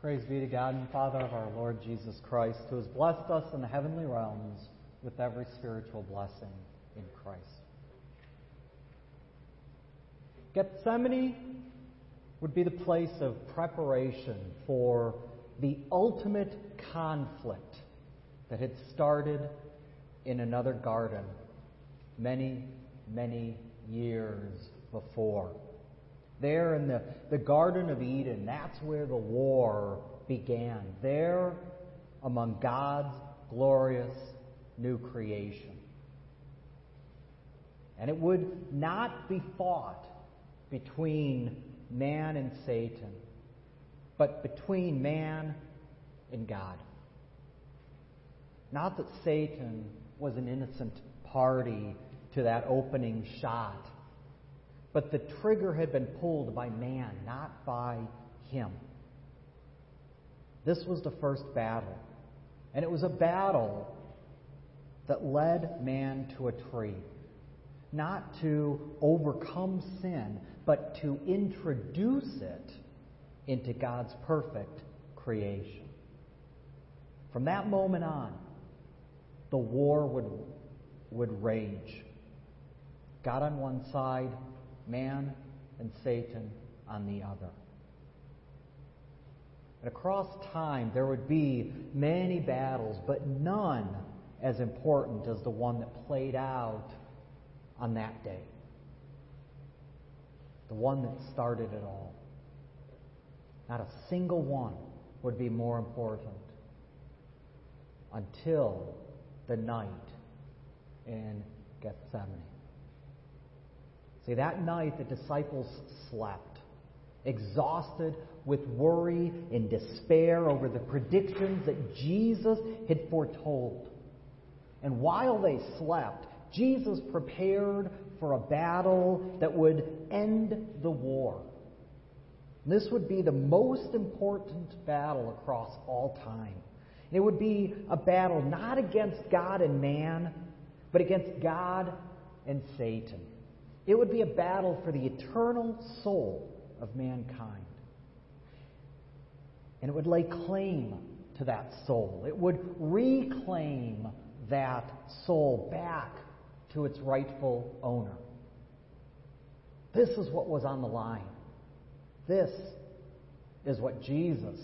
Praise be to God and Father of our Lord Jesus Christ, who has blessed us in the heavenly realms with every spiritual blessing in Christ. Gethsemane would be the place of preparation for the ultimate conflict that had started in another garden many, many years before. There in the, the Garden of Eden, that's where the war began. There among God's glorious new creation. And it would not be fought between man and Satan, but between man and God. Not that Satan was an innocent party to that opening shot, but the trigger had been pulled by man, not by him. This was the first battle. And it was a battle that led man to a tree. Not to overcome sin, but to introduce it into God's perfect creation. From that moment on, the war would, would rage. God on one side, man and Satan on the other. And across time, there would be many battles, but none as important as the one that played out on that day. The one that started it all. Not a single one would be more important until the night in Gethsemane. See, that night the disciples slept, exhausted with worry and despair over the predictions that Jesus had foretold. And while they slept, Jesus prepared for a battle that would end the war. This would be the most important battle across all time. It would be a battle not against God and man, but against God and Satan. It would be a battle for the eternal soul of mankind. And it would lay claim to that soul. It would reclaim that soul back to its rightful owner. This is what was on the line. This is what Jesus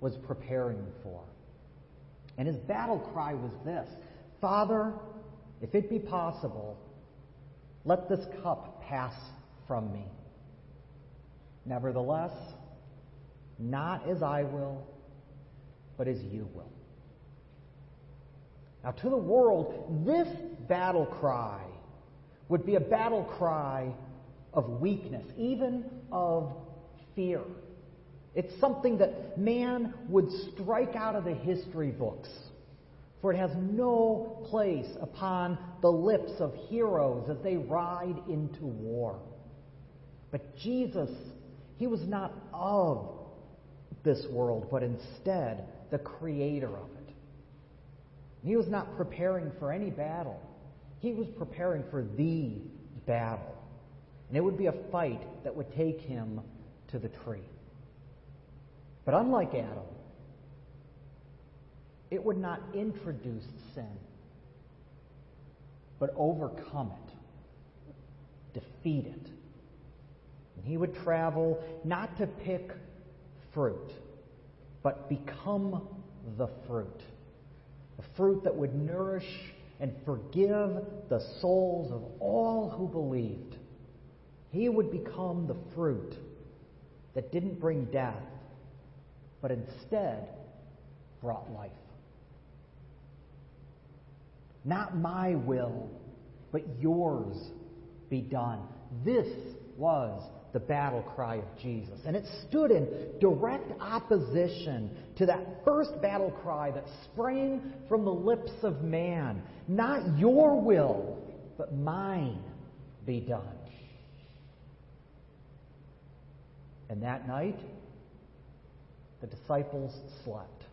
was preparing for. And his battle cry was this Father, if it be possible, let this cup pass from me. Nevertheless, not as I will, but as you will. Now, to the world, this battle cry would be a battle cry of weakness, even of fear. It's something that man would strike out of the history books, for it has no place upon the lips of heroes as they ride into war. But Jesus, he was not of this world, but instead the creator of it. He was not preparing for any battle. He was preparing for the battle. And it would be a fight that would take him to the tree. But unlike Adam, it would not introduce sin, but overcome it, defeat it. And he would travel not to pick fruit, but become the fruit. The fruit that would nourish and forgive the souls of all who believed. He would become the fruit that didn't bring death, but instead brought life. Not my will, but yours be done. This was the battle cry of Jesus. And it stood in direct opposition to that first battle cry that sprang from the lips of man. Not your will, but mine be done. And that night, the disciples slept,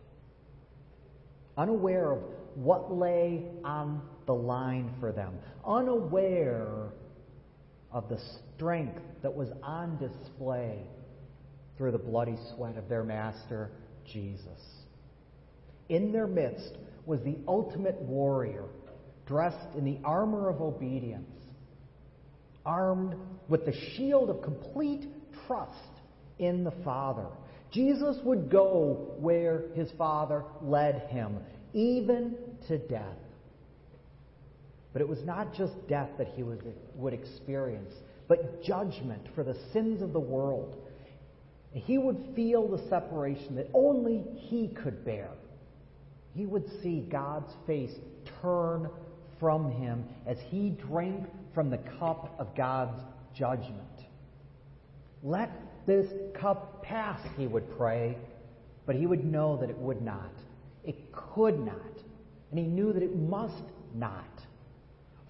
unaware of what lay on the line for them, unaware of the strength that was on display through the bloody sweat of their master, Jesus. In their midst was the ultimate warrior, dressed in the armor of obedience, armed with the shield of complete trust in the Father. Jesus would go where his Father led him, even to death. But it was not just death that he was, would experience, but judgment for the sins of the world. He would feel the separation that only he could bear. He would see God's face turn from him as he drank from the cup of God's judgment. Let this cup pass, he would pray, but he would know that it would not. It could not. And he knew that it must not.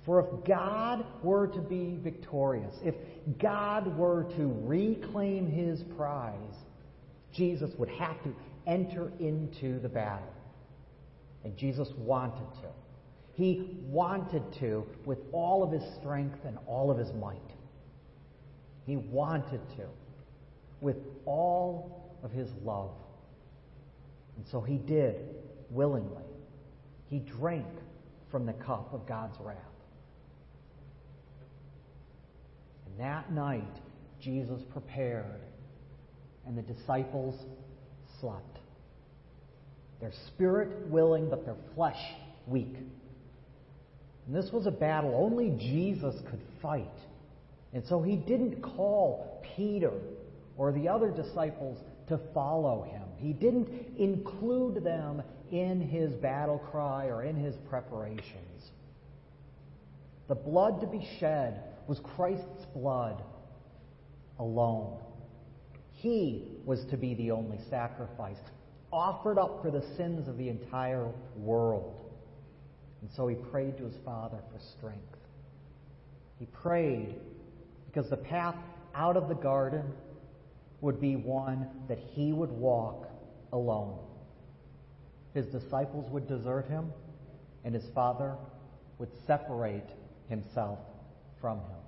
For if God were to be victorious, if God were to reclaim his prize, Jesus would have to enter into the battle. And Jesus wanted to. He wanted to with all of his strength and all of his might. He wanted to with all of his love. And so he did willingly. He drank from the cup of God's wrath. And that night, Jesus prepared, and the disciples slept. Their spirit willing, but their flesh weak. And this was a battle only Jesus could fight. And so he didn't call Peter or the other disciples to follow him. He didn't include them in his battle cry or in his preparations. The blood to be shed was Christ's blood alone. He was to be the only sacrifice, offered up for the sins of the entire world. And so he prayed to his Father for strength. He prayed because the path out of the garden would be one that he would walk alone. His disciples would desert him, and his Father would separate himself from him.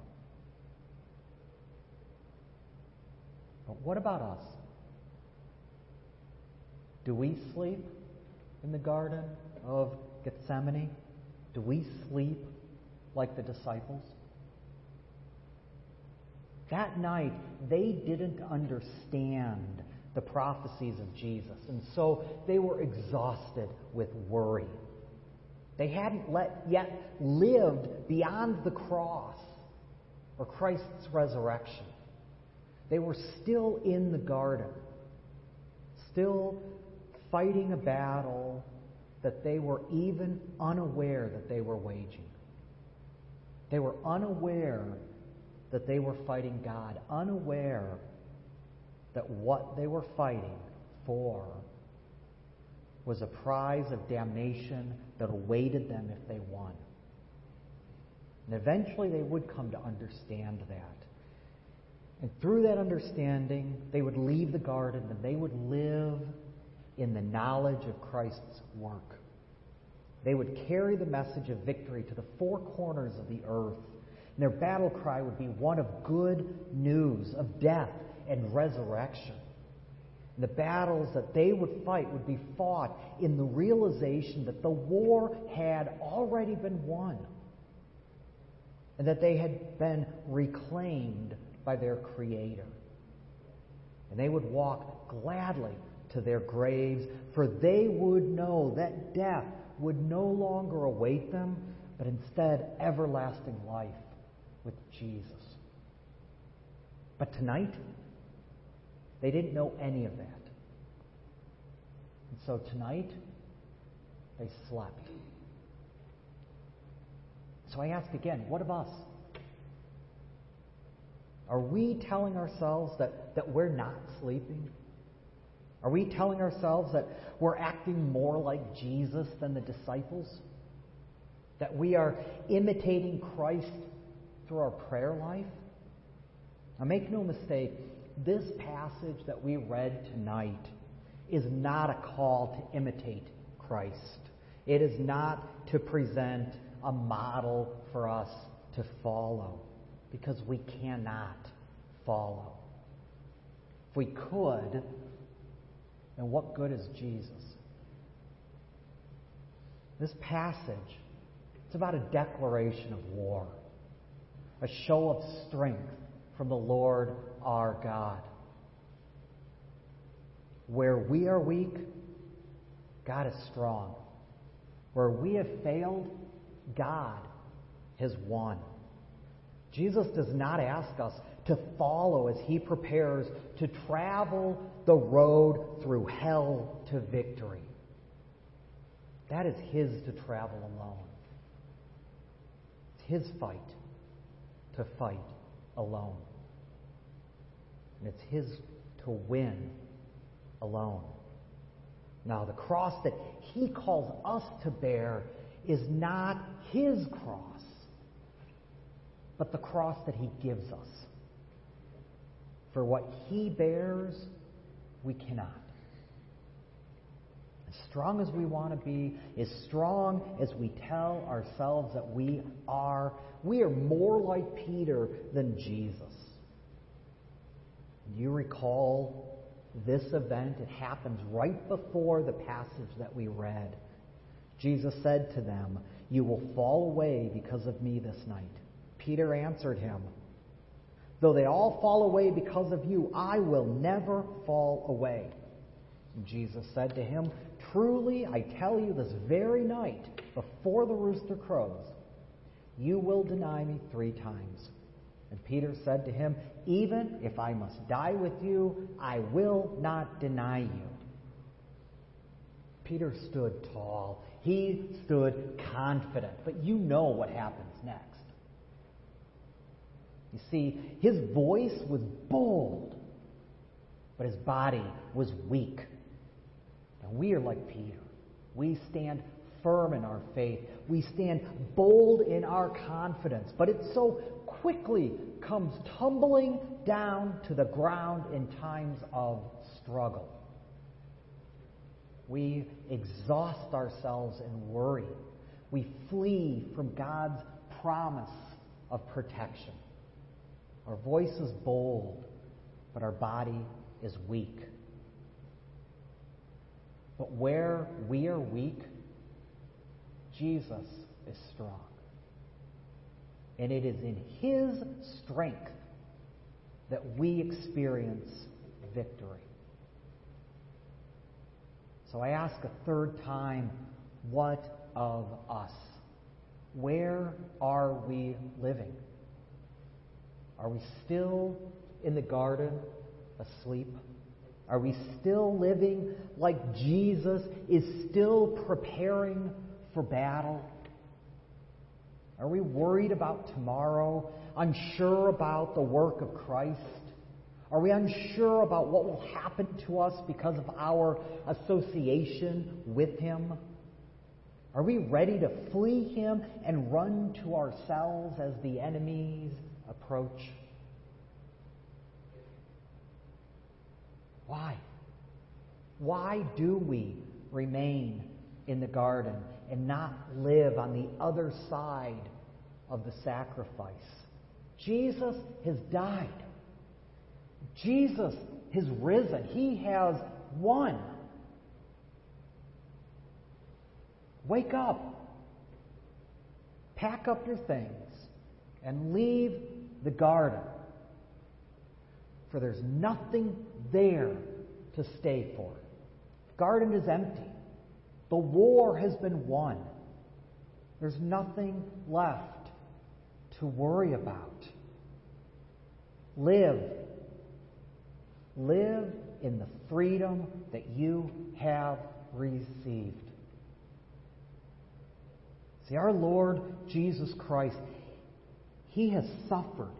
But what about us? Do we sleep in the Garden of Gethsemane? Do we sleep like the disciples? That night, they didn't understand the prophecies of Jesus, and so they were exhausted with worry. They hadn't let, yet lived beyond the cross or Christ's resurrection. They were still in the garden, still fighting a battle that they were even unaware that they were waging. They were unaware that they were fighting God, unaware that what they were fighting for was a prize of damnation that awaited them if they won. And eventually they would come to understand that. And through that understanding, they would leave the garden and they would live in the knowledge of Christ's work. They would carry the message of victory to the four corners of the earth. And their battle cry would be one of good news, of death and resurrection. The battles that they would fight would be fought in the realization that the war had already been won and that they had been reclaimed by their Creator. And they would walk gladly to their graves, for they would know that death would no longer await them, but instead everlasting life with Jesus. But tonight, they didn't know any of that. And so tonight, they slept. So I ask again, what of us? Are we telling ourselves that, that we're not sleeping? Are we telling ourselves that we're acting more like Jesus than the disciples? That we are imitating Christ through our prayer life? Now, make no mistake, this passage that we read tonight is not a call to imitate Christ. It is not to present a model for us to follow because we cannot follow. If we could, And what good is Jesus? This passage, it's about a declaration of war, a show of strength from the Lord our God. Where we are weak, God is strong. Where we have failed, God has won. Jesus does not ask us to follow as he prepares to travel the road through hell to victory. That is his to travel alone. It's his fight to fight alone. And it's his to win alone. Now, the cross that he calls us to bear is not his cross, but the cross that he gives us. For what he bears, we cannot. As strong as we want to be, as strong as we tell ourselves that we are, we are more like Peter than Jesus. You recall this event, it happens right before the passage that we read. Jesus said to them, You will fall away because of me this night. Peter answered him, Though they all fall away because of you, I will never fall away. And Jesus said to him, Truly, I tell you, this very night, before the rooster crows, you will deny me three times. And Peter said to him, Even if I must die with you, I will not deny you. Peter stood tall. He stood confident. But you know what happens next. You see, his voice was bold, but his body was weak. And we are like Peter. We stand firm in our faith. We stand bold in our confidence. But it so quickly comes tumbling down to the ground in times of struggle. We exhaust ourselves in worry. We flee from God's promise of protection. Our voice is bold, but our body is weak. But where we are weak, Jesus is strong. And it is in His strength that we experience victory. So I ask a third time, what of us? Where are we living? Are we still in the garden asleep? Are we still living like Jesus is still preparing for battle? Are we worried about tomorrow? Unsure about the work of Christ? Are we unsure about what will happen to us because of our association with Him? Are we ready to flee Him and run to ourselves as the enemies approach? Why? Why do we remain in the garden and not live on the other side of the sacrifice? Jesus has died. Jesus has risen. He has won. Wake up. Pack up your things and leave the garden. For there's nothing there to stay for. Garden is empty. The war has been won. There's nothing left to worry about. Live. Live in the freedom that you have received. See, our Lord Jesus Christ, He has suffered.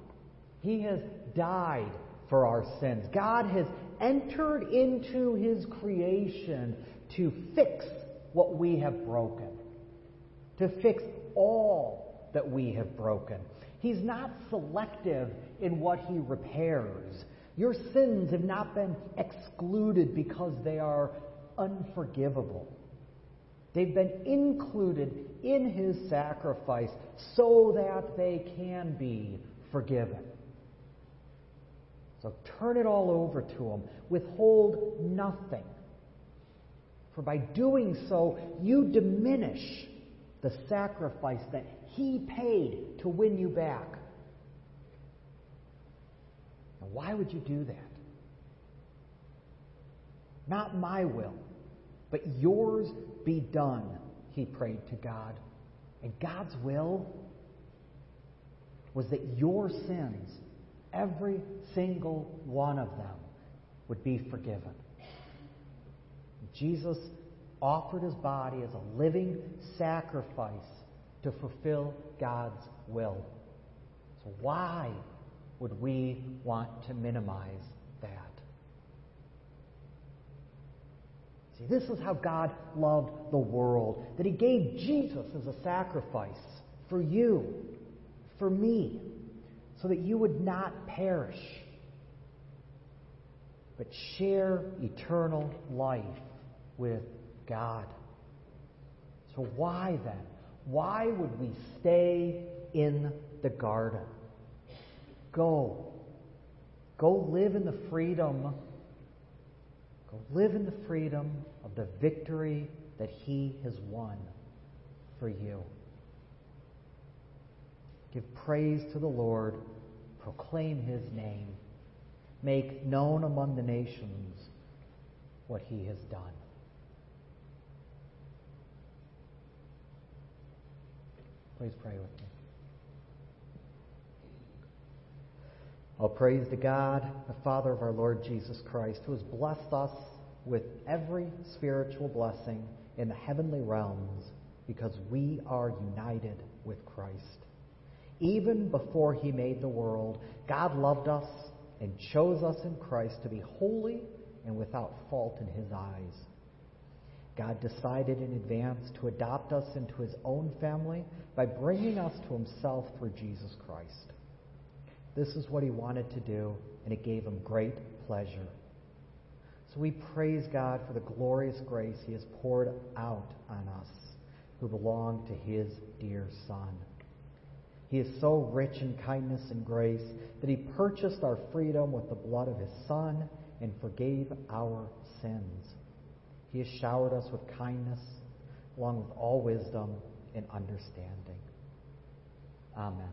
He has died for our sins. God has entered into His creation to fix what we have broken, to fix all that we have broken. He's not selective in what He repairs. Your sins have not been excluded because they are unforgivable. They've been included in His sacrifice so that they can be forgiven. So turn it all over to Him. Withhold nothing. For by doing so, you diminish the sacrifice that He paid to win you back. Now, why would you do that? Not my will, but yours be done, he prayed to God. And God's will was that your sins, every single one of them, would be forgiven. Jesus offered his body as a living sacrifice to fulfill God's will. So, why would we want to minimize that? See, this is how God loved the world that He gave Jesus as a sacrifice for you, for me, so that you would not perish, but share eternal life with God. So, why then? Why would we stay in the garden? Go. Go live in the freedom. Go live in the freedom of the victory that He has won for you. Give praise to the Lord. Proclaim His name. Make known among the nations what He has done. Please pray with me. All praise to God, the Father of our Lord Jesus Christ, who has blessed us with every spiritual blessing in the heavenly realms because we are united with Christ. Even before he made the world, God loved us and chose us in Christ to be holy and without fault in his eyes. God decided in advance to adopt us into his own family by bringing us to himself through Jesus Christ. This is what he wanted to do, and it gave him great pleasure. So we praise God for the glorious grace he has poured out on us who belong to his dear Son. He is so rich in kindness and grace that he purchased our freedom with the blood of his Son and forgave our sins. He has showered us with kindness along with all wisdom and understanding. Amen.